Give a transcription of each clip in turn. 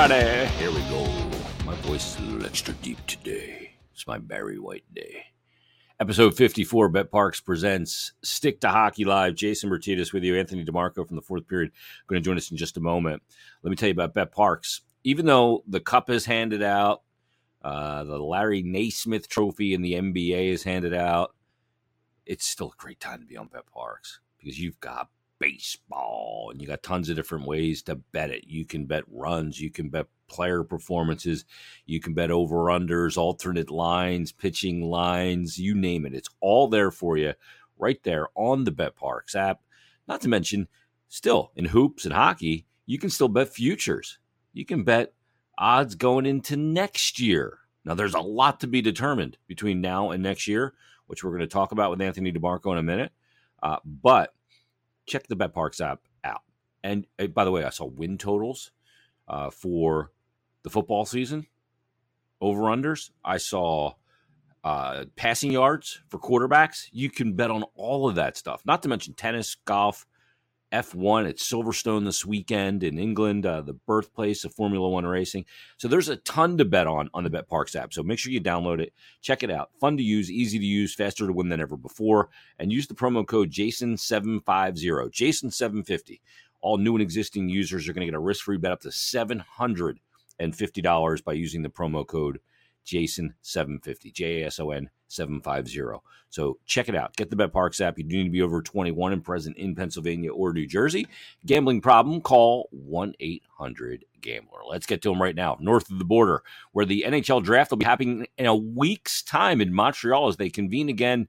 Friday. Here we go. My voice is a little extra deep today. It's my Barry White day. Episode 54, BetParx presents Stick to Hockey Live. Jason Myrtetus with you. Anthony DeMarco from the fourth period going to join us in just a moment. Let me tell you about BetParx. Even though the cup is handed out, uh, the Larry Naismith Trophy in the NBA is handed out, it's still a great time to be on BetParx because you've got baseball and you got tons of different ways to bet it. You can bet runs, you can bet player performances, you can bet over unders, alternate lines, pitching lines, you name it. It's all there for you right there on the BetParx app. Not to mention, still in hoops and hockey, you can still bet futures. You can bet odds going into next year. Now, there's a lot to be determined between now and next year, which we're going to talk about with Anthony DeMarco in a minute. Uh, but check the BetParx app out. And uh, by the way, I saw win totals uh, for the football season, over unders. I saw uh, passing yards for quarterbacks. You can bet on all of that stuff, not to mention tennis, golf, F1 at Silverstone this weekend in England, uh, the birthplace of Formula One racing. So there's a ton to bet on on the BetParx app. So make sure you download it, check it out. Fun to use, easy to use, faster to win than ever before. And use the promo code Jason750, Jason750. All new and existing users are going to get a risk free bet up to $750 by using the promo code Jason750, J A S O N 750. So check it out. Get the BetParx app. You do need to be over 21 and present in Pennsylvania or New Jersey. Gambling problem? Call 1 800 Gambler. Let's get to them right now. North of the border, where the NHL draft will be happening in a week's time in Montreal as they convene again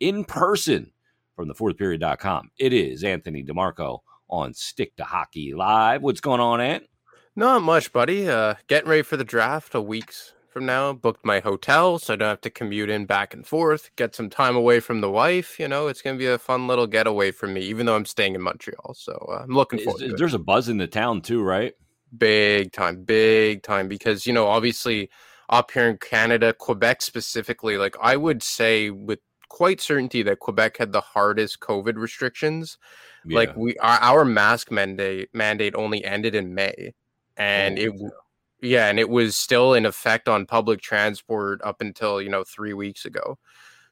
in person from the fourthperiod.com. It is Anthony DeMarco on Stick to Hockey Live. What's going on, Ant? Not much, buddy. Uh, getting ready for the draft. A week's from now. Booked my hotel, so I don't have to commute in back and forth. Get some time away from the wife. You know, it's gonna be a fun little getaway for me, even though I'm staying in Montreal. So uh, I'm looking forward. Is, there's a buzz in the town too, right? Big time, big time. Because you know, obviously, up here in Canada, Quebec specifically, like I would say with quite certainty that Quebec had the hardest COVID restrictions. Yeah. Like we, our, our mask mandate mandate only ended in May, and oh, it yeah, and it was still in effect on public transport up until, you know, 3 weeks ago.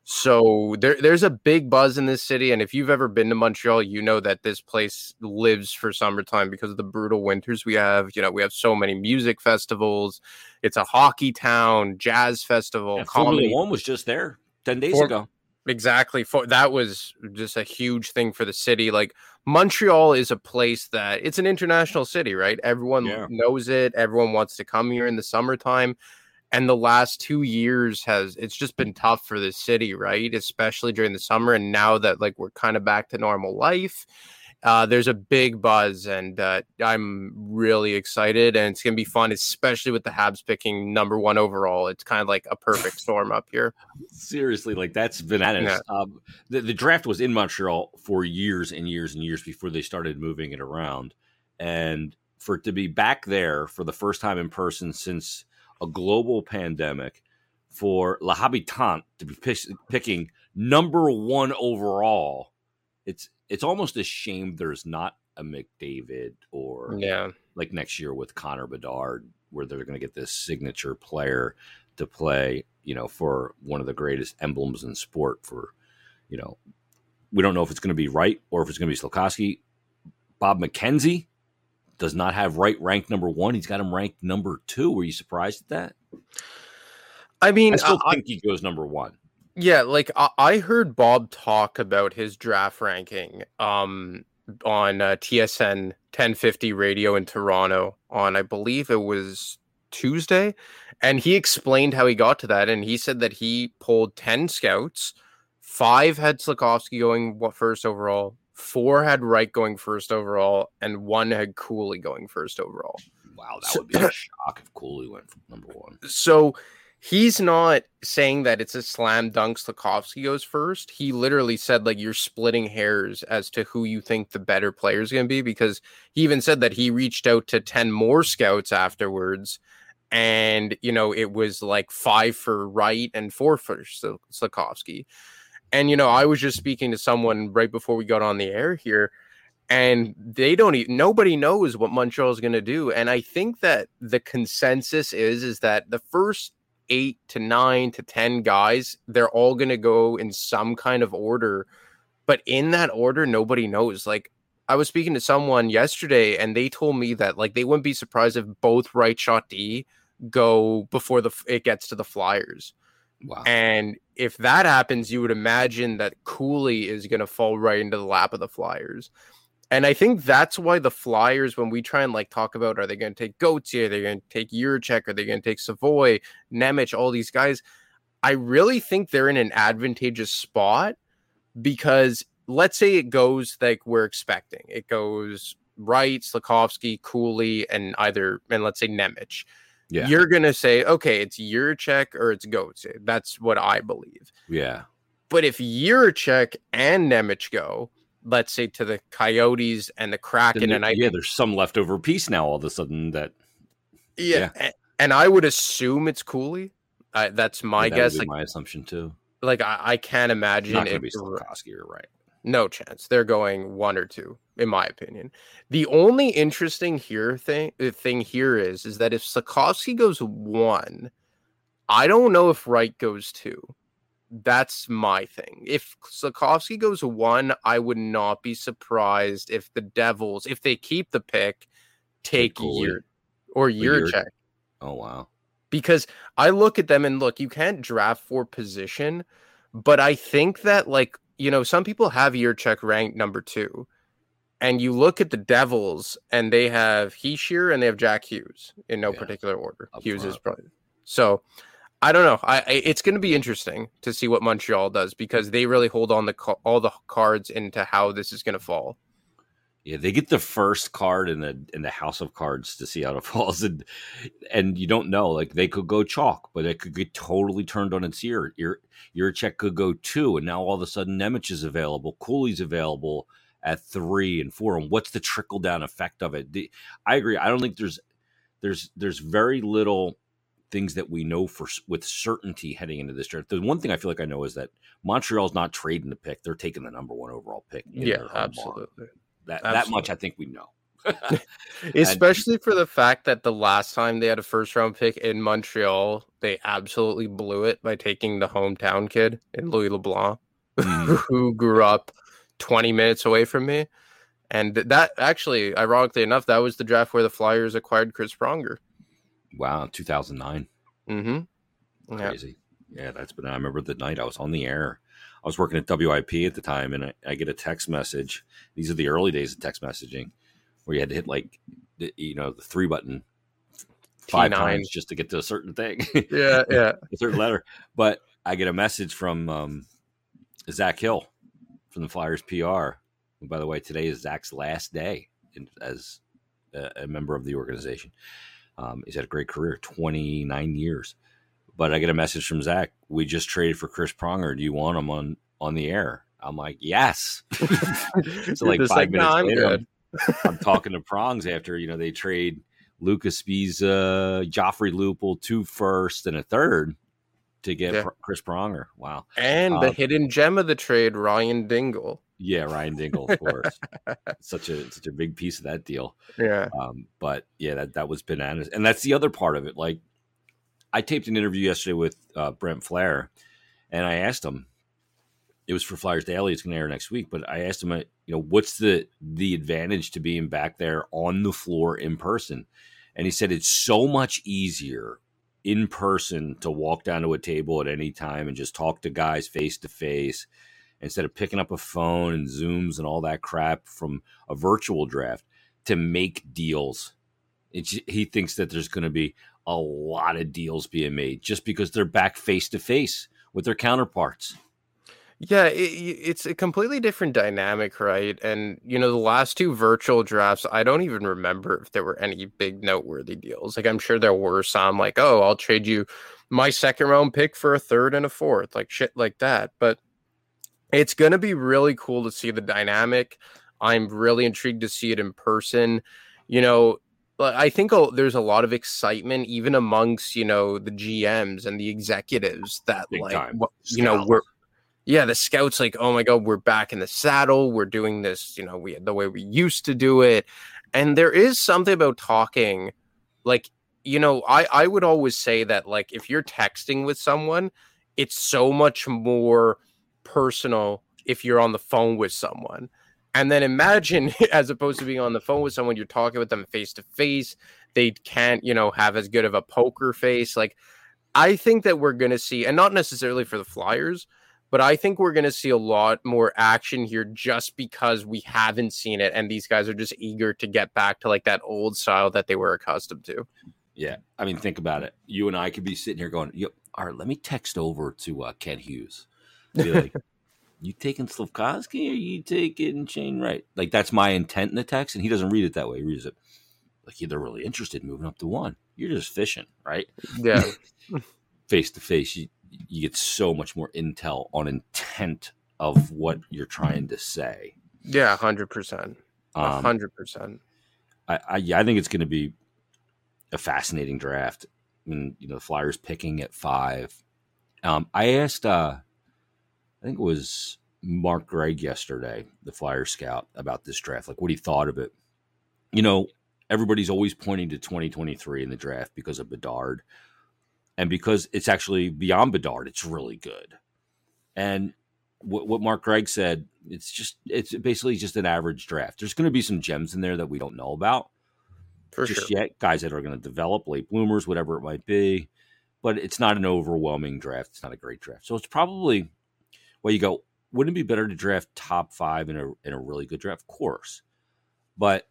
So there, there's a big buzz in this city, and if you've ever been to Montreal, you know that this place lives for summertime because of the brutal winters we have. You know, we have so many music festivals. It's a hockey town, jazz festival. And Formula One was just there ten days for, ago. Exactly. For that was just a huge thing for the city. Like Montreal is a place that it's an international city, right? Everyone yeah. knows it. Everyone wants to come here in the summertime. And the last two years has it's just been tough for the city, right? Especially during the summer. And now that like we're kind of back to normal life, uh, there's a big buzz, and uh, I'm really excited, and it's gonna be fun, especially with the Habs picking number one overall. It's kind of like a perfect storm up here. Seriously, like that's bananas. Yeah. Um, the, the draft was in Montreal for years and years and years before they started moving it around, and for it to be back there for the first time in person since a global pandemic, for La Habitant to be picking number one overall, it's it's almost a shame there's not a McDavid or yeah, like next year with Connor Bedard, where they're going to get this signature player to play, you know, for one of the greatest emblems in sport. For you know, we don't know if it's going to be Wright or if it's going to be Slafkovsky. Bob McKenzie does not have Wright ranked number one. He's got him ranked number two. Were you surprised at that? I mean, I still uh, I, think he goes number one. Yeah, like I, I heard Bob talk about his draft ranking um on uh, TSN 1050 radio in Toronto on I believe it was Tuesday and he explained how he got to that and he said that he pulled 10 scouts, 5 had Slafkovsky going what first overall, 4 had Wright going first overall and 1 had Cooley going first overall. Wow, that would be a shock if Cooley went from number 1. So he's not saying that it's a slam dunk Slafkovsky goes first. He literally said like you're splitting hairs as to who you think the better player is going to be because he even said that he reached out to 10 more scouts afterwards and you know it was like 5 for Wright and 4 for Slafkovsky. And you know, I was just speaking to someone right before we got on the air here and they don't even nobody knows what Montreal is going to do and I think that the consensus is is that the first 8 to 9 to 10 guys they're all going to go in some kind of order but in that order nobody knows like I was speaking to someone yesterday and they told me that like they wouldn't be surprised if both right shot D go before the it gets to the Flyers. Wow. And if that happens, you would imagine that Cooley is going to fall right into the lap of the Flyers. And I think that's why the Flyers, when we try and like talk about, are they going to take Gauthier? Are they going to take Jiricek? Are they going to take Savoy, Nemec, all these guys? I really think they're in an advantageous spot because let's say it goes like we're expecting. It goes Wright, Slafkovsky, Cooley, and either, and let's say Nemec. Yeah. You're going to say, okay, it's Jiricek or it's Gauthier. That's what I believe. Yeah. But if Jiricek and Nemec go, let's say to the Coyotes and the Kraken, and I yeah, there's some leftover piece now. All of a sudden, that yeah, a- and I would assume it's Cooley. Uh, that's my that would guess. Like, my assumption too. like I, I can't imagine Not it. be. You're right. No chance. They're going one or two, in my opinion. The only interesting here thing thing here is is that if Sikorsky goes one, I don't know if Wright goes two. That's my thing. If Sikorsky goes one, I would not be surprised if the Devils, if they keep the pick, take year or Yur- check. Oh wow. because I look at them and look, you can't draft for position, but I think that like you know some people have Jiricek ranked number two, and you look at the Devils and they have Hischier and they have Jack Hughes in no Yeah, particular order. up Hughes is front. probably so. I don't know. I, it's going to be interesting to see what Montreal does because they really hold on the all the cards into how this is going to fall. Yeah, they get the first card in the in the house of cards to see how it falls, and and you don't know. Like they could go chalk, but it could get totally turned on its ear. Your your check could go two, and now all of a sudden Nemec is available, Cooley's available at three and four. And what's the trickle down effect of it? The- I agree. I don't think there's there's there's very little things that we know for with certainty heading into this draft. The one thing I feel like I know is that Montreal's not trading the pick; they're taking the number one overall pick. Yeah, their home market. absolutely. That that much I think we know. Especially for the fact that the last time they had a first round pick in Montreal, they absolutely blew it by taking the hometown kid in Louis LeBlanc, Mm. who grew up 20 minutes away from me. And that actually, ironically enough, that was the draft where the Flyers acquired Chris Pronger. Wow, 2009. Mm-hmm. Yeah. Crazy. Yeah, that's been. I remember the night I was on the air. I was working at WIP at the time, and I, I get a text message. These are the early days of text messaging, where you had to hit like, the, you know, the three button five T9. times just to get to a certain thing, Yeah, yeah. a certain letter. But I get a message from um, Zach Hill from the Flyers PR. And by the way, today is Zach's last day in, as a, a member of the organization. Um, he's had a great career, 29 years. But I get a message from Zach. We just traded for Chris Pronger. Do you want him on on the air? I'm like, yes. so like five "No, minutes I'm later, good." I'm, I'm talking to Prongs after you know they trade Luca Sbisa, Joffrey Lupul, two first and a third to get Yeah. Chris Pronger. Wow. And the Um, hidden gem of the trade, Ryan Dingle. Yeah, Ryan Dingle, of course. such a such a big piece of that deal. Yeah. Um, but yeah, that that was bananas, and that's the other part of it. Like, I taped an interview yesterday with uh, Brent Flahr, and I asked him. It was for Flyers Daily. It's going to air next week, but I asked him, uh, you know, what's the the advantage to being back there on the floor in person? And he said it's so much easier in person to walk down to a table at any time and just talk to guys face to face instead of picking up a phone and zooms and all that crap from a virtual draft to make deals. It's, he thinks that there's going to be a lot of deals being made just because they're back face to face with their counterparts. Yeah, it, it's a completely different dynamic, right? And you know, the last two virtual drafts, I don't even remember if there were any big noteworthy deals. Like I'm sure there were some, like, oh, I'll trade you my second round pick for a third and a fourth, like shit like that. But it's gonna be really cool to see the dynamic. I'm really intrigued to see it in person. You know, but I think there's a lot of excitement even amongst you know the GMs and the executives that Big like time. what- you know we're yeah, the scouts like, oh my god, we're back in the saddle. We're doing this, you know, we the way we used to do it. And there is something about talking, like, you know, I I would always say that like if you're texting with someone, it's so much more personal if you're on the phone with someone. And then imagine, as opposed to being on the phone with someone, you're talking with them face to face. They can't, you know, have as good of a poker face. Like, I think that we're going to see, and not necessarily for the Flyers, but I think we're going to see a lot more action here just because we haven't seen it. And these guys are just eager to get back to like that old style that they were accustomed to. Yeah. I mean, think about it. You and I could be sitting here going, "Yep, all right, let me text over to uh, Kent Hughes. Be like, you taking Slafkovsky or you taking Shane Wright? Like that's my intent in the text, and he doesn't read it that way. He reads it like they're really interested in moving up to one. You're just fishing, right? Yeah. Face to face, you you get so much more intel on intent of what you're trying to say. Yeah, hundred percent. hundred percent. I, I yeah, I think it's going to be a fascinating draft. I mean, you know, the Flyers picking at five. Um, I asked uh, I think it was Mark Gregg yesterday, the Flyer scout, about this draft, like what he thought of it. You know, everybody's always pointing to 2023 in the draft because of Bedard. And because it's actually beyond Bedard, it's really good. And what, what Mark Gregg said, it's just it's basically just an average draft. There's going to be some gems in there that we don't know about. For just sure. yet, guys that are going to develop late bloomers, whatever it might be. But it's not an overwhelming draft. It's not a great draft. So it's probably well, you go, wouldn't it be better to draft top five in a in a really good draft? Of course, but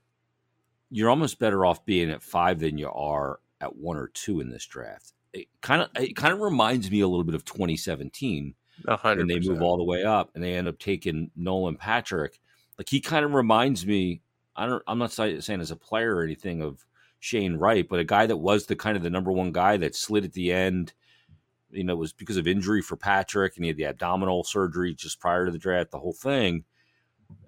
you're almost better off being at five than you are at one or two in this draft. It kind of it kind of reminds me a little bit of 2017 100%. when they move all the way up and they end up taking Nolan Patrick. Like he kind of reminds me. I don't. I'm not saying as a player or anything of Shane Wright, but a guy that was the kind of the number one guy that slid at the end you know, it was because of injury for Patrick, and he had the abdominal surgery just prior to the draft, the whole thing.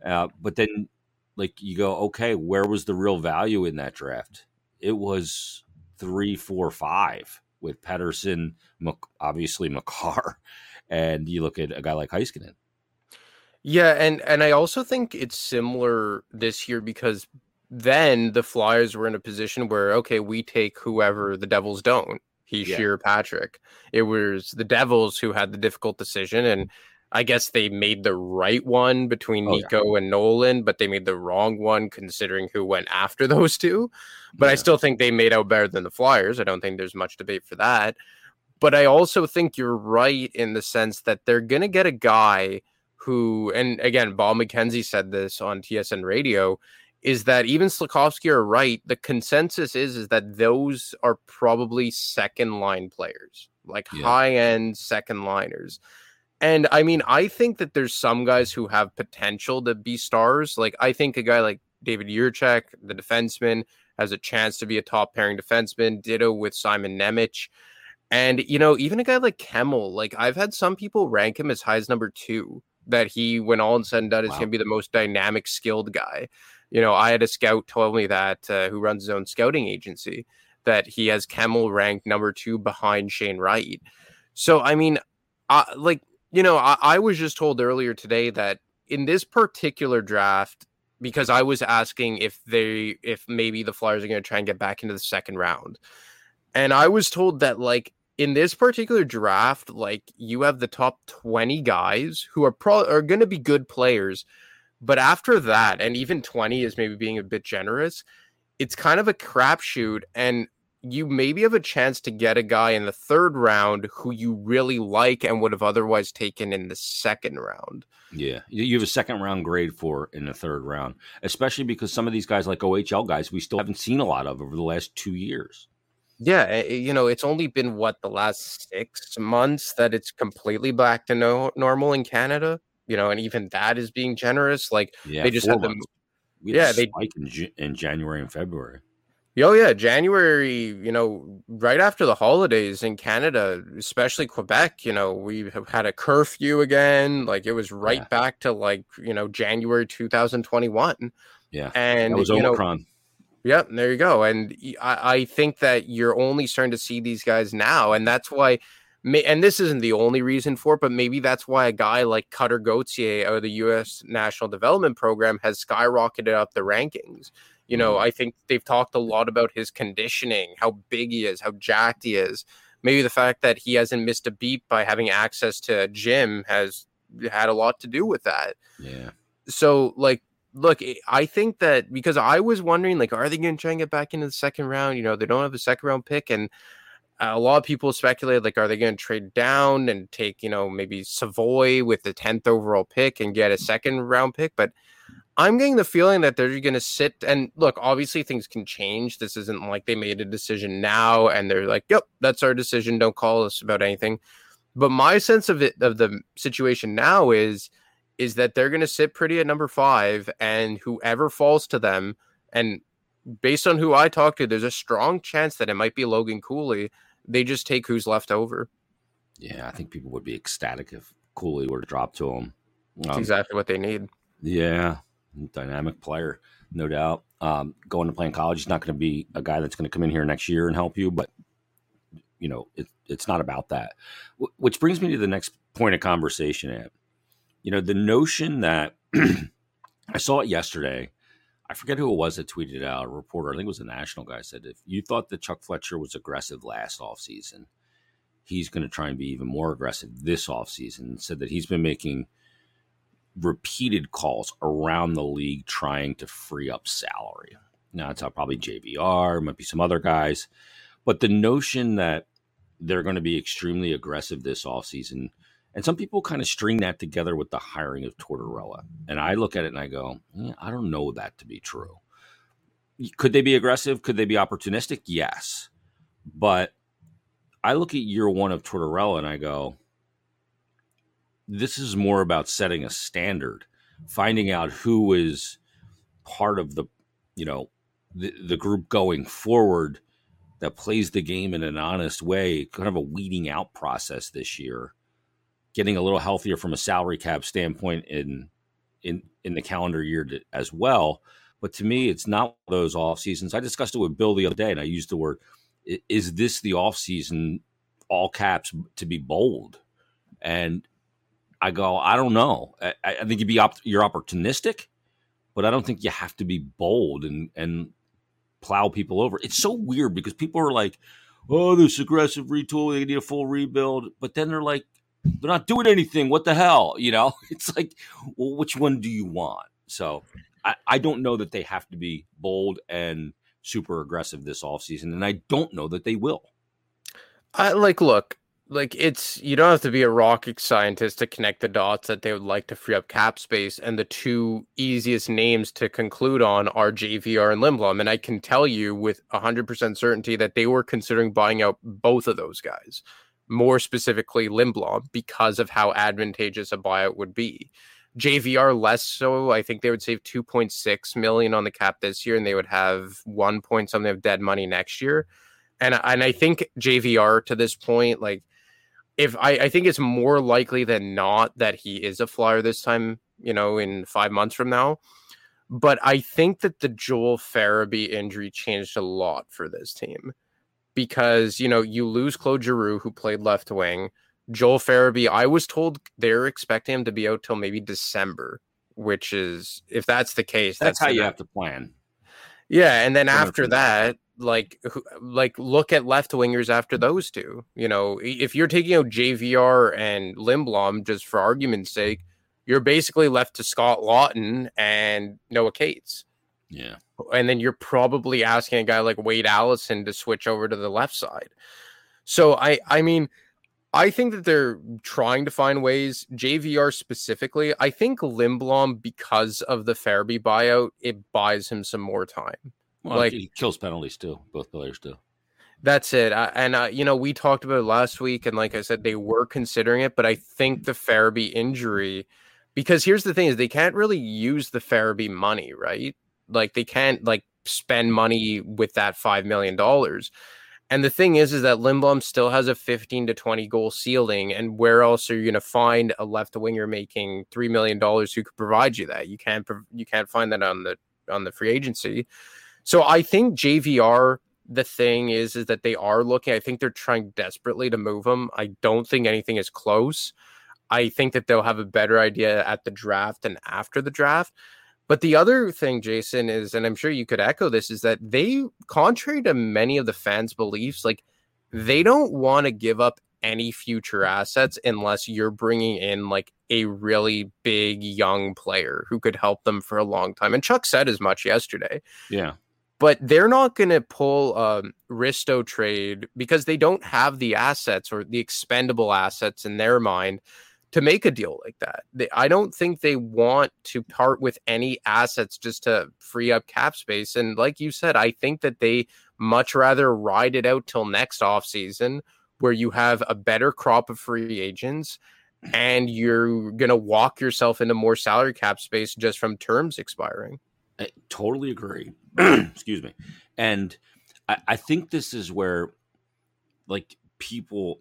Uh, but then, like, you go, okay, where was the real value in that draft? It was three, four, five with Pettersson, obviously Makar, and you look at a guy like Heiskanen. Yeah, and and I also think it's similar this year because then the Flyers were in a position where okay, we take whoever the Devils don't he yeah. Shear Patrick. It was the Devils who had the difficult decision, and I guess they made the right one between oh, Nico yeah. and Nolan, but they made the wrong one considering who went after those two. But yeah. I still think they made out better than the Flyers. I don't think there's much debate for that. But I also think you're right in the sense that they're going to get a guy who, and again, Bob McKenzie said this on TSN radio, is that even Slafkovsky or Wright, the consensus is is that those are probably second line players, like yeah. high end second liners. And I mean, I think that there's some guys who have potential to be stars. Like I think a guy like David Jiricek, the defenseman, has a chance to be a top pairing defenseman. Ditto with Simon Nemec. And you know, even a guy like Kemell, like I've had some people rank him as high as number two. That he, when all is said and done, is wow. going to be the most dynamic, skilled guy you know, I had a scout told me that uh, who runs his own scouting agency that he has Kemell ranked number two behind Shane Wright. So I mean, I, like you know, I, I was just told earlier today that in this particular draft, because I was asking if they if maybe the Flyers are going to try and get back into the second round, and I was told that like in this particular draft, like you have the top twenty guys who are probably are going to be good players but after that, and even 20 is maybe being a bit generous, it's kind of a crapshoot. And you maybe have a chance to get a guy in the third round who you really like and would have otherwise taken in the second round. Yeah, you have a second round grade for in the third round, especially because some of these guys, like OHL guys, we still haven't seen a lot of over the last two years. Yeah, eh, eh, you know, it's only been what the last six months that it's completely back to no normal in Canada you know, and even that is being generous. Like yeah, they just had them. yeah, they in, in January and February. Oh yeah, January. You know, right after the holidays in Canada, especially Quebec. You know, we have had a curfew again. Like it was right yeah. back to like you know January 2021. Yeah, and it was Omicron. Know, Yep, there you go. And I, I think that you're only starting to see these guys now, and that's why and this isn't the only reason for it, but maybe that's why a guy like Cutter Gauthier out of the U.S. National Development Program has skyrocketed up the rankings. You know, mm-hmm. I think they've talked a lot about his conditioning, how big he is, how jacked he is. Maybe the fact that he hasn't missed a beat by having access to a gym has had a lot to do with that. Yeah. So, like, look, I think that because I was wondering, like, are they going to try and get back into the second round? You know, they don't have a second round pick, and a lot of people speculate like, are they going to trade down and take, you know, maybe Savoy with the 10th overall pick and get a second round pick? But I'm getting the feeling that they're going to sit and look, obviously things can change. This isn't like they made a decision now and they're like, yep, that's our decision. Don't call us about anything. But my sense of it, of the situation now is, is that they're going to sit pretty at number five and whoever falls to them and based on who I talked to, there's a strong chance that it might be Logan Cooley they just take who's left over. Yeah, I think people would be ecstatic if Cooley were to drop to them. Um, exactly what they need. Yeah, dynamic player, no doubt. Um, going to play in college, he's not going to be a guy that's going to come in here next year and help you, but you know, it, it's not about that. W- which brings me to the next point of conversation. At you know, the notion that I saw it yesterday I forget who it was that tweeted out, a reporter, I think it was a national guy, said if you thought that Chuck Fletcher was aggressive last offseason, he's going to try and be even more aggressive this offseason. Said that he's been making repeated calls around the league trying to free up salary. Now, it's probably JVR, might be some other guys, but the notion that they're going to be extremely aggressive this offseason – and some people kind of string that together with the hiring of Tortorella. And I look at it and I go, yeah, I don't know that to be true. Could they be aggressive? Could they be opportunistic? Yes. But I look at year one of Tortorella and I go, this is more about setting a standard, finding out who is part of the, you know, the, the group going forward that plays the game in an honest way, kind of a weeding out process this year getting a little healthier from a salary cap standpoint in in in the calendar year to, as well. But to me, it's not those off seasons. I discussed it with Bill the other day, and I used the word: "Is this the off season, all caps, to be bold?" And I go, I don't know. I, I think you'd be op- you're opportunistic, but I don't think you have to be bold and and plow people over. It's so weird because people are like, "Oh, this aggressive retool, they need a full rebuild," but then they're like, they're not doing anything. What the hell? You know, it's like, well, which one do you want? So I, I don't know that they have to be bold and super aggressive this offseason, and I don't know that they will. I like look, like it's you don't have to be a rocket scientist to connect the dots that they would like to free up cap space, and the two easiest names to conclude on are JVR and Lindblom, and I can tell you with hundred percent certainty that they were considering buying out both of those guys more specifically Lindblom, because of how advantageous a buyout would be. JVR less so. I think they would save 2.6 million on the cap this year, and they would have one point something of dead money next year. And and I think JVR to this point, like if I, I think it's more likely than not that he is a flyer this time, you know, in five months from now. But I think that the Joel Farabee injury changed a lot for this team because you know you lose Claude Giroux, who played left wing. Joel Farabee, I was told they're expecting him to be out till maybe December, which is if that's the case, that's, that's how you have to plan. Yeah, and then after that, like like look at left wingers after those two. You know, if you're taking out JVR and Lindblom just for argument's sake, you're basically left to Scott Lawton and Noah Cates. Yeah. And then you're probably asking a guy like Wade Allison to switch over to the left side. So I I mean, I think that they're trying to find ways. JVR specifically, I think Lindblom, because of the Farabee buyout, it buys him some more time. Well, like he kills penalties too. Both players do. That's it. I, and uh, you know, we talked about it last week, and like I said, they were considering it, but I think the Farabee injury, because here's the thing: is they can't really use the Farabee money, right? Like they can't like spend money with that five million dollars. And the thing is, is that Lindblom still has a 15 to 20 goal ceiling. And where else are you going to find a left winger making three million dollars who could provide you that? You can't you can't find that on the on the free agency. So I think JVR the thing is is that they are looking i think they're trying desperately to move him i don't think anything is close i think that they'll have a better idea at the draft and after the draft but the other thing jason is and i'm sure you could echo this is that they contrary to many of the fans beliefs like they don't want to give up any future assets unless you're bringing in like a really big young player who could help them for a long time. And chuck said as much yesterday. Yeah. But they're not going to pull um, Risto trade because they don't have the assets or the expendable assets in their mind to make a deal like that. They, I don't think they want to part with any assets just to free up cap space. And like you said, I think that they much rather ride it out till next offseason where you have a better crop of free agents and you're going to walk yourself into more salary cap space just from terms expiring. I totally agree. Excuse me. And I, I think this is where like people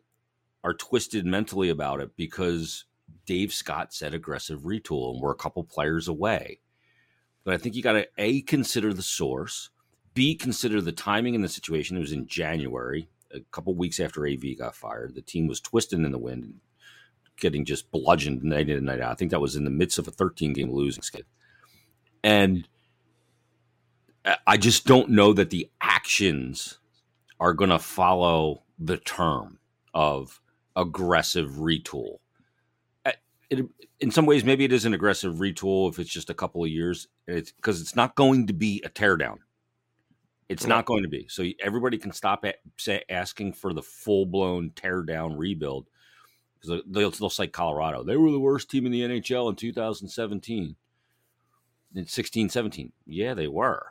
are twisted mentally about it because Dave Scott said aggressive retool and we're a couple players away. But I think you got to A, consider the source, B, consider the timing in the situation. It was in January, a couple weeks after AV got fired. The team was twisting in the wind and getting just bludgeoned night in and night out. I think that was in the midst of a 13 game losing skid. And I just don't know that the actions are going to follow the term of aggressive retool. Eh, it, in some ways, maybe it is an aggressive retool if it's just a couple of years. It's because it's not going to be a teardown. It's not going to be. So everybody can stop at, say, asking for the full blown teardown rebuild because they'll, they'll cite Colorado. They were the worst team in the NHL in 2017. In 16, 17. Yeah, they were.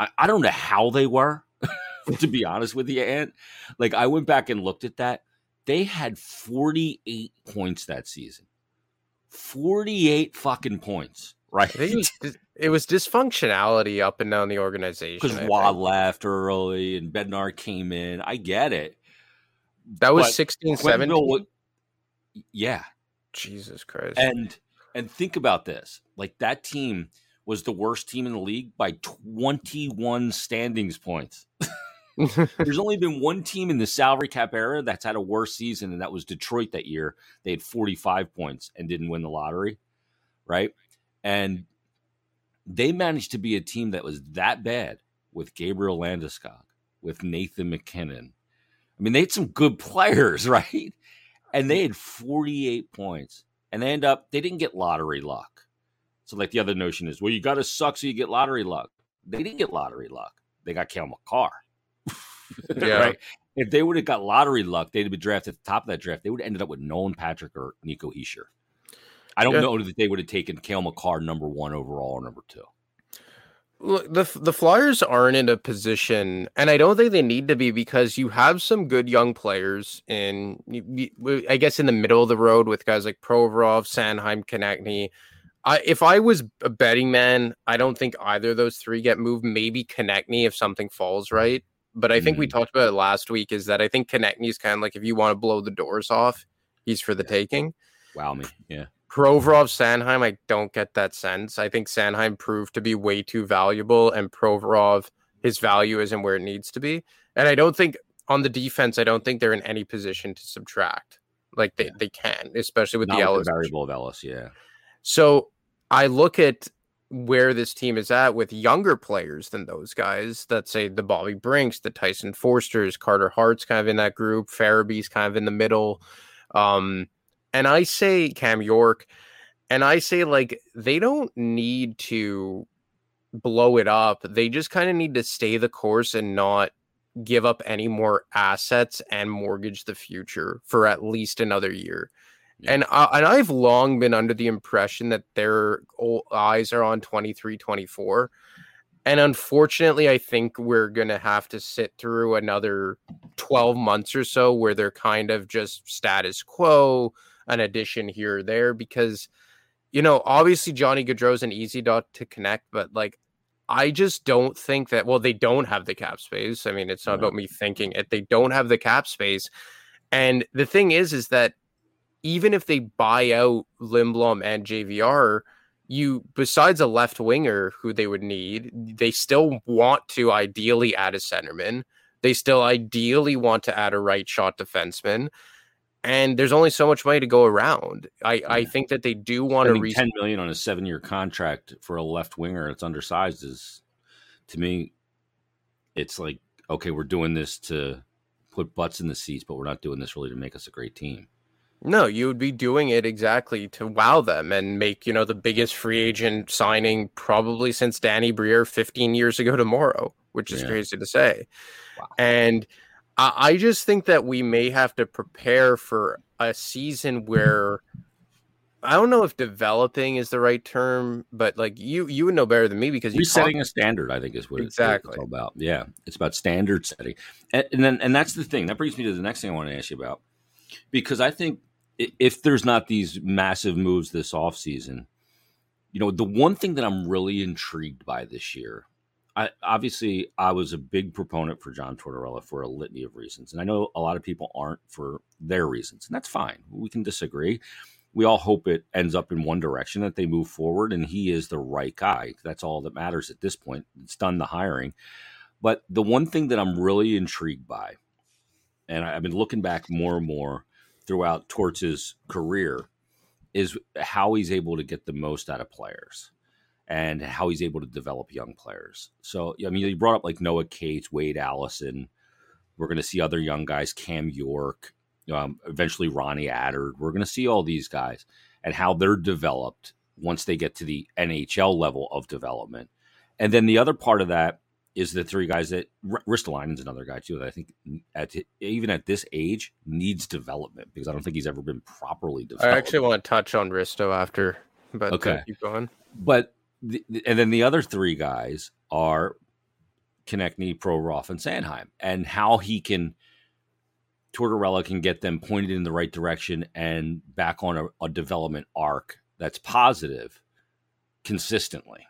I, I don't know how they were, to be honest with you, Ant. Like I went back and looked at that. They had 48 points that season. 48 fucking points, right? It was, it was, dysfunctionality up and down the organization. Because Wad left early and Bednar came in. I get it. That was 16, 17. Yeah. Jesus Christ. And and think about this. Like that team was the worst team in the league by 21 standings points. There's only been one team in the salary cap era that's had a worse season, and that was Detroit that year. They had 45 points and didn't win the lottery, right? And they managed to be a team that was that bad with Gabriel Landeskog, with Nathan MacKinnon. I mean, they had some good players, right? And they had 48 points, and they end up they didn't get lottery luck. So like the other notion is, well, you got to suck so you get lottery luck. They didn't get lottery luck. They got Cale Makar. yeah. Right? If they would have got lottery luck, they'd have been drafted at the top of that draft. They would have ended up with Nolan Patrick or Nico Hischier. I don't yeah. know that they would have taken Cale Makar number one overall or number two. Look, the the Flyers aren't in a position, and I don't think they need to be because you have some good young players in, I guess, in the middle of the road with guys like Provorov, Sanheim, Konecny. I, if I was a betting man, I don't think either of those three get moved. Maybe Konecny if something falls right. But I think mm-hmm. we talked about it last week. Is that I think Konecny is kind of like if you want to blow the doors off, he's for the taking. Wow, me, yeah. Provorov Sanheim, I don't get that sense. I think Sanheim proved to be way too valuable, and Provorov, his value isn't where it needs to be. And I don't think on the defense, I don't think they're in any position to subtract. Like they, yeah. they can, especially with Not the Ellis variable of Ellis, yeah. So I look at where this team is at with younger players than those guys. That say the Bobby Brinks, the Tyson Foersters, Carter Hart's kind of in that group. Farabee's kind of in the middle. Um, and I say Cam York, and I say like they don't need to blow it up. They just kind of need to stay the course and not give up any more assets and mortgage the future for at least another year. And uh, and I've long been under the impression that their eyes are on 23 24. And unfortunately, I think we're going to have to sit through another 12 months or so where they're kind of just status quo, an addition here or there, because, you know, obviously Johnny Gaudreau's an easy dot to connect, but like, I just don't think that, well, they don't have the cap space. I mean, it's not about me thinking it. They don't have the cap space. And the thing is, is that even if they buy out Lindblom and JVR, you besides a left winger who they would need, they still want to ideally add a centerman. They still ideally want to add a right shot defenseman. And there's only so much money to go around. I, yeah. I think that they do want to re- ten million on a seven year contract for a left winger that's undersized is to me, it's like, okay, we're doing this to put butts in the seats, but we're not doing this really to make us a great team. No, you would be doing it exactly to wow them and make, you know, the biggest free agent signing probably since Danny Briere 15 years ago tomorrow, which is yeah. crazy to say. Wow. And I, I just think that we may have to prepare for a season where I don't know if developing is the right term, but like you you would know better than me because you're setting talk- a standard. I think is what exactly it's, all about. Yeah, it's about standard setting, and, and, then and that's the thing that brings me to the next thing I want to ask you about because I think if there's not these massive moves this offseason, you know, the one thing that I'm really intrigued by this year, I obviously I was a big proponent for John Tortorella for a litany of reasons. And I know a lot of people aren't for their reasons, and that's fine. We can disagree. We all hope it ends up in one direction that they move forward and he is the right guy. That's all that matters at this point. It's done the hiring. But the one thing that I'm really intrigued by, and I've been looking back more and more throughout Torts' career is how he's able to get the most out of players and how he's able to develop young players. So, I mean, you brought up like Noah Cates, Wade Allison. We're going to see other young guys, Cam York, um, eventually Ronnie Attard. We're going to see all these guys and how they're developed once they get to the NHL level of development. And then the other part of that is the three guys that Ristolainen's another guy too that I think at even at this age needs development because I don't think he's ever been properly developed. I actually want to touch on Risto after, but uh, okay, keep going. But the, and then the other three guys are Konecny, Provorov, and Sanheim, and how he can Tortorella can get them pointed in the right direction and back on a, a development arc that's positive consistently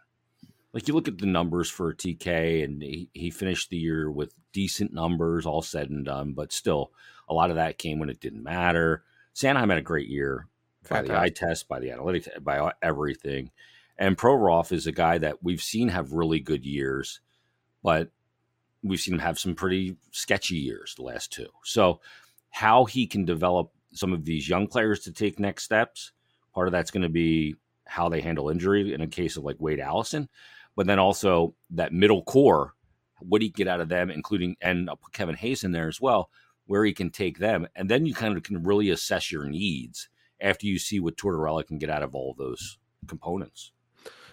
like you look at the numbers for TK, and he, he finished the year with decent numbers, all said and done, but still, a lot of that came when it didn't matter. Sanheim had a great year by the eye test, by the analytics, by everything. And Provorov is a guy that we've seen have really good years, but we've seen him have some pretty sketchy years the last two. So, how he can develop some of these young players to take next steps, part of that's going to be how they handle injury in a case of like Wade Allison but then also that middle core, what he get out of them, including and I'll put Kevin Hayes in there as well, where he can take them, and then you kind of can really assess your needs after you see what Tortorella can get out of all of those components.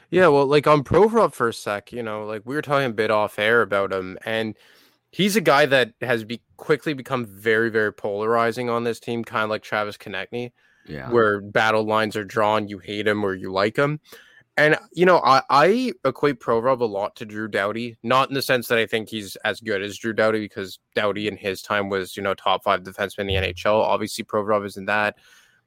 Yeah, well, like on Provorov for a sec, you know, like we were talking a bit off air about him, and he's a guy that has be quickly become very, very polarizing on this team, kind of like Travis Konecny, yeah. where battle lines are drawn, you hate him or you like him. And you know, I, I equate Provorov a lot to Drew Doughty, not in the sense that I think he's as good as Drew Doughty, because Doughty in his time was, you know, top five defenseman in the NHL. Obviously, Provorov isn't that.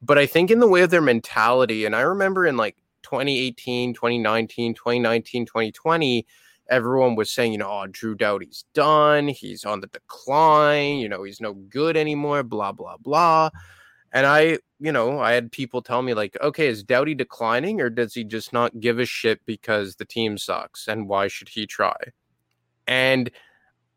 But I think in the way of their mentality, and I remember in like 2018, 2019, 2019, 2020, everyone was saying, you know, oh, Drew Doughty's done. He's on the decline. You know, he's no good anymore, blah, blah, blah. And I, you know, I had people tell me, like, okay, is Doughty declining or does he just not give a shit because the team sucks? And why should he try? And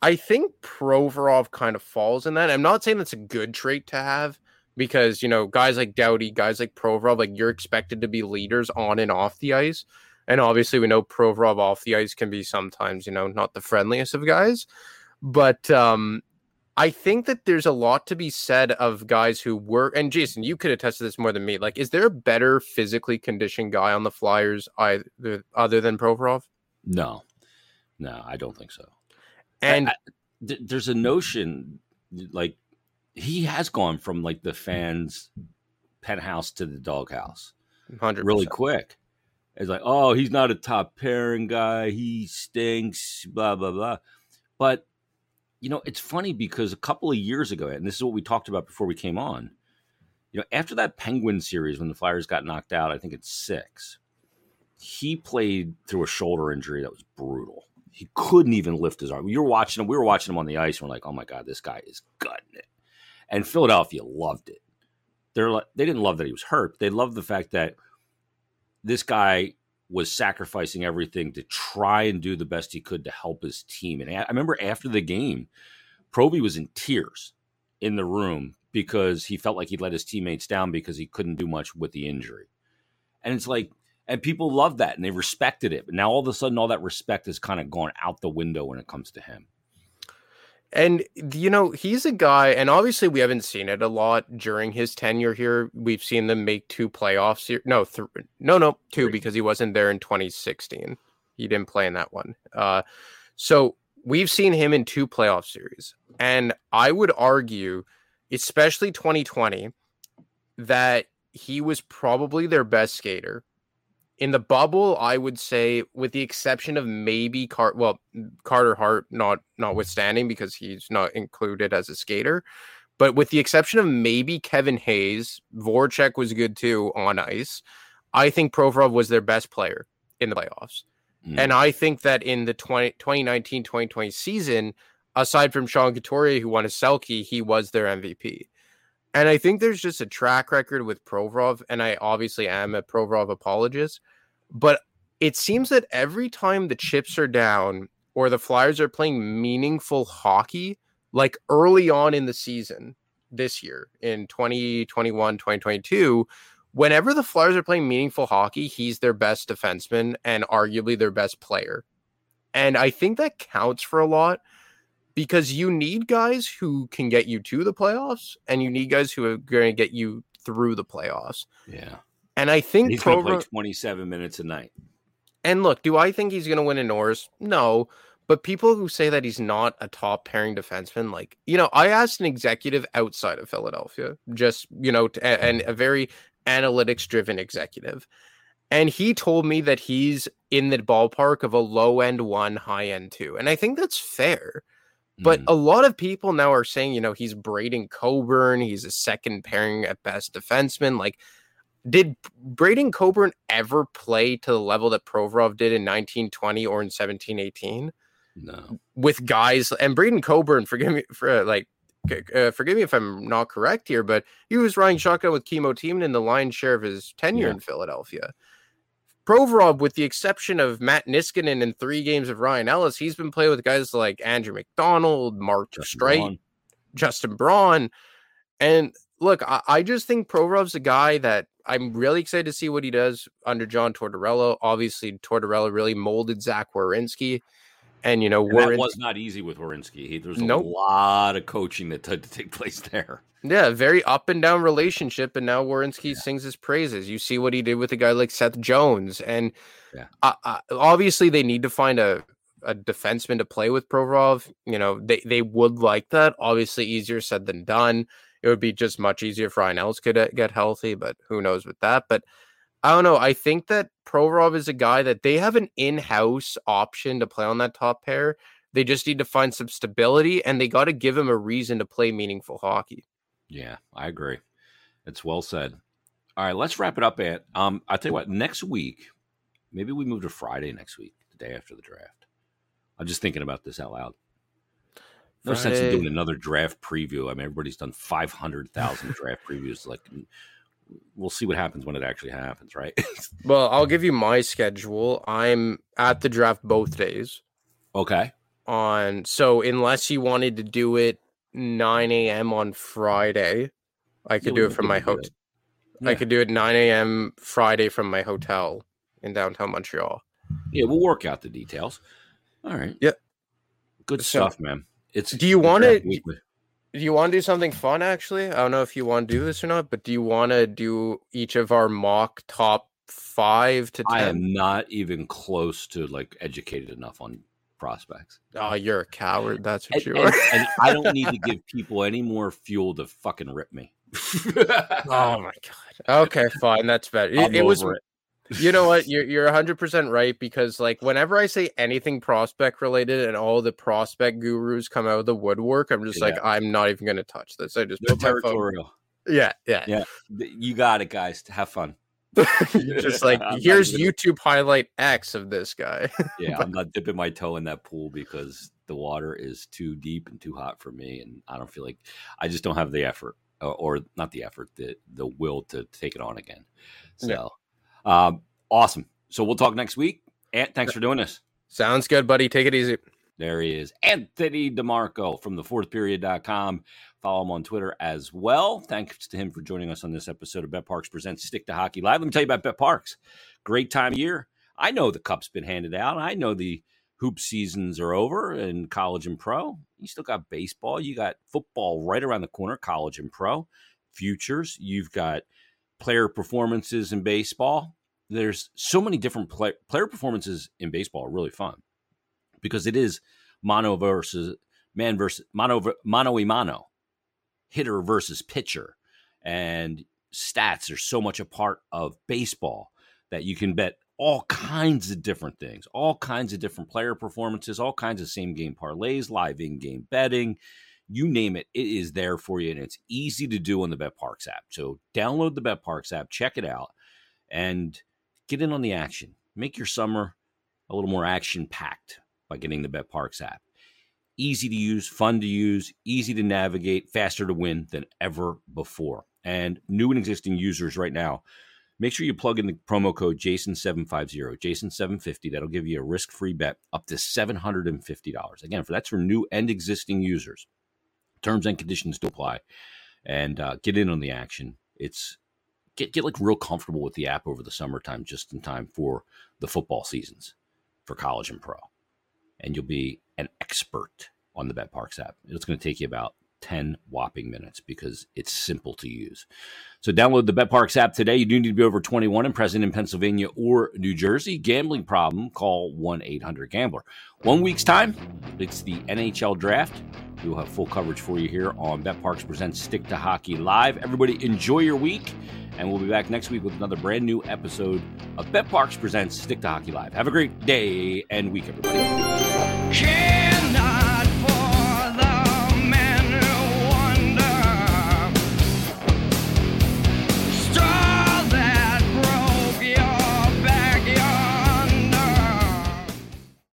I think Provorov kind of falls in that. I'm not saying that's a good trait to have because, you know, guys like Doughty, guys like Provorov, like you're expected to be leaders on and off the ice. And obviously, we know Provorov off the ice can be sometimes, you know, not the friendliest of guys. But um, I think that there's a lot to be said of guys who were, And Jason, you could attest to this more than me. Like, is there a better physically conditioned guy on the Flyers either, other than Provorov? No, no, I don't think so. And I, I, th- there's a notion like he has gone from like the fans' penthouse to the doghouse 100 really quick. It's like, oh, he's not a top pairing guy. He stinks, blah, blah, blah. But you know, it's funny because a couple of years ago, and this is what we talked about before we came on, you know, after that Penguin series when the Flyers got knocked out, I think it's six, he played through a shoulder injury that was brutal. He couldn't even lift his arm. You were watching him, we were watching him on the ice, and we're like, oh my God, this guy is gutting it. And Philadelphia loved it. They're like, they didn't love that he was hurt. They loved the fact that this guy was sacrificing everything to try and do the best he could to help his team. And I remember after the game, Proby was in tears in the room because he felt like he'd let his teammates down because he couldn't do much with the injury. And it's like, and people loved that and they respected it. But now all of a sudden, all that respect has kind of gone out the window when it comes to him. And you know, he's a guy, and obviously we haven't seen it a lot during his tenure here. We've seen them make two playoffs here. No, th- no, no, two because he wasn't there in 2016. He didn't play in that one. Uh, so we've seen him in two playoff series, and I would argue, especially 2020, that he was probably their best skater in the bubble, I would say, with the exception of maybe Car well, Carter Hart not notwithstanding because he's not included as a skater. But with the exception of maybe Kevin Hayes, Voracek was good too on ice. I think Provorov was their best player in the playoffs. Mm. And I think that in the 20, 2019 2020 season, aside from Sean Couturier, who won a Selke, he was their MVP. And I think there's just a track record with Provorov, and I obviously am a Provorov apologist, but it seems that every time the chips are down or the Flyers are playing meaningful hockey, like early on in the season this year in 2021, 2022, whenever the Flyers are playing meaningful hockey, he's their best defenseman and arguably their best player. And I think that counts for a lot because you need guys who can get you to the playoffs and you need guys who are going to get you through the playoffs. Yeah. And I think he's going to play 27 minutes a night. And look, do I think he's going to win a Norris? No. But people who say that he's not a top pairing defenseman, like, you know, I asked an executive outside of Philadelphia, just, you know, and mm. a very analytics driven executive. And he told me that he's in the ballpark of a low end one, high end two. And I think that's fair. But mm. a lot of people now are saying, you know, he's Braydon Coburn. He's a second pairing at best defenseman. Like, did Braydon Coburn ever play to the level that Provorov did in 1920 or in 1718? No. With guys and Braydon Coburn, forgive me for like, uh, forgive me if I'm not correct here, but he was riding shotgun with Kimmo Timonen the lion's share of his tenure yeah. in Philadelphia. Provorov, with the exception of Matt Niskanen in three games of Ryan Ellis, he's been playing with guys like Andrew MacDonald, Mark Justin Streit, Braun. Justin Braun. And look, I, I, just think Provorov's a guy that I'm really excited to see what he does under John Tortorella. Obviously, Tortorella really molded Zach Werenski. And, you know, and that was not easy with Werenski. There's a nope. lot of coaching that had to take place there. Yeah, very up and down relationship, and now Werenski yeah. sings his praises. You see what he did with a guy like Seth Jones, and yeah. uh, uh, obviously they need to find a a defenseman to play with Provorov. You know, they they would like that. Obviously, easier said than done. It would be just much easier for Ryan Ellis could get healthy, but who knows with that. But I don't know. I think that Provorov is a guy that they have an in-house option to play on that top pair. They just need to find some stability, and they got to give him a reason to play meaningful hockey. Yeah, I agree. It's well said. All right, let's wrap it up, Ant. Um, I'll tell you what, next week, maybe we move to Friday next week, the day after the draft. I'm just thinking about this out loud. No Friday. sense in doing another draft preview. I mean, everybody's done 500,000 draft previews. Like, we'll see what happens when it actually happens, right? well, I'll give you my schedule. I'm at the draft both days. Okay. On so unless you wanted to do it 9 a.m. on Friday. I could yeah, do it from my hotel. Yeah. I could do it 9 a.m. Friday from my hotel in downtown Montreal. Yeah, we'll work out the details. All right. Yep. Good so, stuff, man. It's do you want to do you want to do something fun actually? I don't know if you want to do this or not, but do you want to do each of our mock top 5 to 10? I am not even close to like educated enough on prospects. Oh, you're a coward. That's what and, you are. And, and I don't need to give people any more fuel to fucking rip me. oh my god. Okay, fine. That's better. It, it was. It. You know what? You're you're 100 percent right because like whenever I say anything prospect related and all the prospect gurus come out of the woodwork, I'm just yeah. like I'm not even going to touch this. I just put territorial. Yeah, yeah, yeah. You got it, guys. Have fun. just like here's YouTube highlight X of this guy. yeah, I'm not dipping my toe in that pool because the water is too deep and too hot for me, and I don't feel like I just don't have the effort, or, or not the effort, the the will to take it on again. So, yeah. Um, awesome. So we'll talk next week. Ant, thanks for doing this. Sounds good, buddy. Take it easy. There he is, Anthony DeMarco from the fourthperiod.com. Follow him on Twitter as well. Thanks to him for joining us on this episode of BetParx Presents Stick to Hockey Live. Let me tell you about BetParx. Great time of year. I know the cup's been handed out. I know the hoop seasons are over in college and pro. You still got baseball. You got football right around the corner, college and pro. Futures. You've got player performances in baseball. There's so many different play- player performances in baseball are really fun because it is mono versus man versus mono mono y mano, hitter versus pitcher, and stats are so much a part of baseball that you can bet all kinds of different things, all kinds of different player performances, all kinds of same game parlays, live in game betting. You name it, it is there for you, and it's easy to do on the BetParx app. So download the BetParx app, check it out, and get in on the action. Make your summer a little more action packed by getting the BetParx app. Easy to use, fun to use, easy to navigate, faster to win than ever before. And new and existing users right now, make sure you plug in the promo code Jason750, Jason750. That'll give you a risk free bet up to $750. Again, for that's for new and existing users. Terms and conditions do apply. And uh, get in on the action. It's get get like real comfortable with the app over the summertime, just in time for the football seasons for college and pro and you'll be an expert on the BetParx app. It's going to take you about 10 whopping minutes because it's simple to use. So download the BetParx app today. You do need to be over 21 and present in Pennsylvania or New Jersey. Gambling problem, call 1-800-GAMBLER. One week's time, it's the NHL draft. We'll have full coverage for you here on BetParx Presents Stick to Hockey Live. Everybody enjoy your week, and we'll be back next week with another brand new episode of BetParx Presents Stick to Hockey Live. Have a great day and week, everybody. Can I